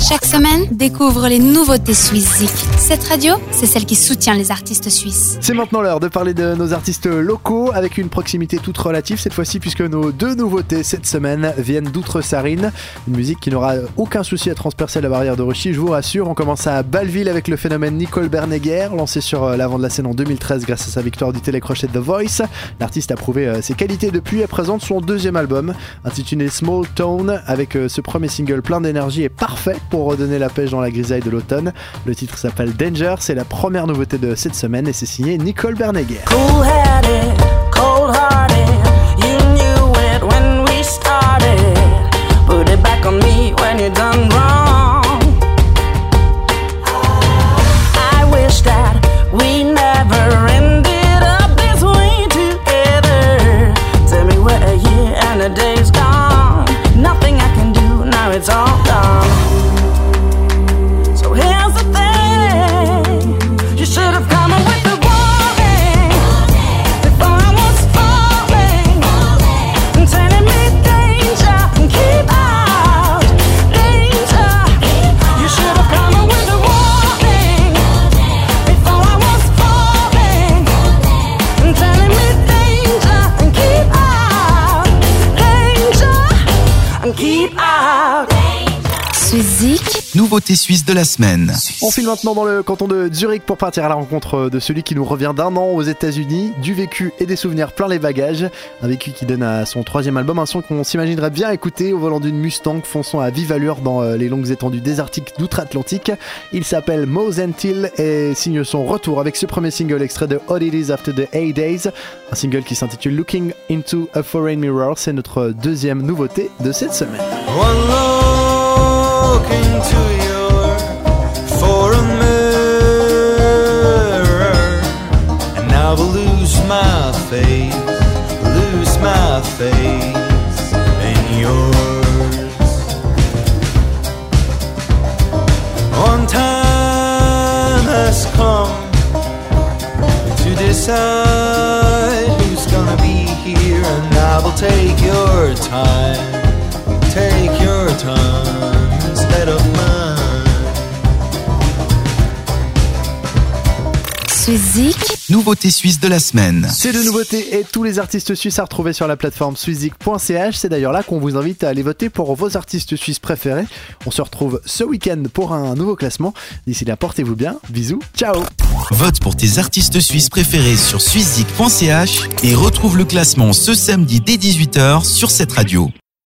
Chaque semaine, découvre les nouveautés suisses Cette radio, c'est celle qui soutient les artistes suisses. C'est maintenant l'heure de parler de nos artistes locaux avec une proximité toute relative cette fois-ci puisque nos deux nouveautés cette semaine viennent d'Outre-Sarine. Une musique qui n'aura aucun souci à transpercer la barrière de Rushy, je vous rassure. On commence à Balleville avec le phénomène Nicole Bernegger, lancé sur euh, l'avant de la scène en 2013 grâce à sa victoire du télécrochet The Voice. L'artiste a prouvé euh, ses qualités depuis et présente son deuxième album intitulé Small Tone avec euh, ce premier single plein d'énergie et parfait pour redonner la pêche dans la grisaille de l'automne. Le titre s'appelle Danger, c'est la première nouveauté de cette semaine et c'est signé Nicole Bernegger. Nouveauté suisse de la semaine. On file maintenant dans le canton de Zurich pour partir à la rencontre de celui qui nous revient d'un an aux États-Unis, du vécu et des souvenirs plein les bagages. Un vécu qui donne à son troisième album un son qu'on s'imaginerait bien écouter au volant d'une Mustang fonçant à vive allure dans euh, les longues étendues désertiques d'outre-Atlantique. Il s'appelle Mose Till et signe son retour avec ce premier single extrait de All It Is After the Eight Days, un single qui s'intitule Looking into a Foreign Mirror. C'est notre deuxième nouveauté de cette semaine. One take your time, take your time. Nouveauté suisse de la semaine. C'est de nouveautés et tous les artistes suisses à retrouver sur la plateforme swisszik.ch. C'est d'ailleurs là qu'on vous invite à aller voter pour vos artistes suisses préférés. On se retrouve ce week-end pour un nouveau classement. D'ici là, portez-vous bien. Bisous. Ciao. Vote pour tes artistes suisses préférés sur swisszik.ch et retrouve le classement ce samedi dès 18h sur cette radio.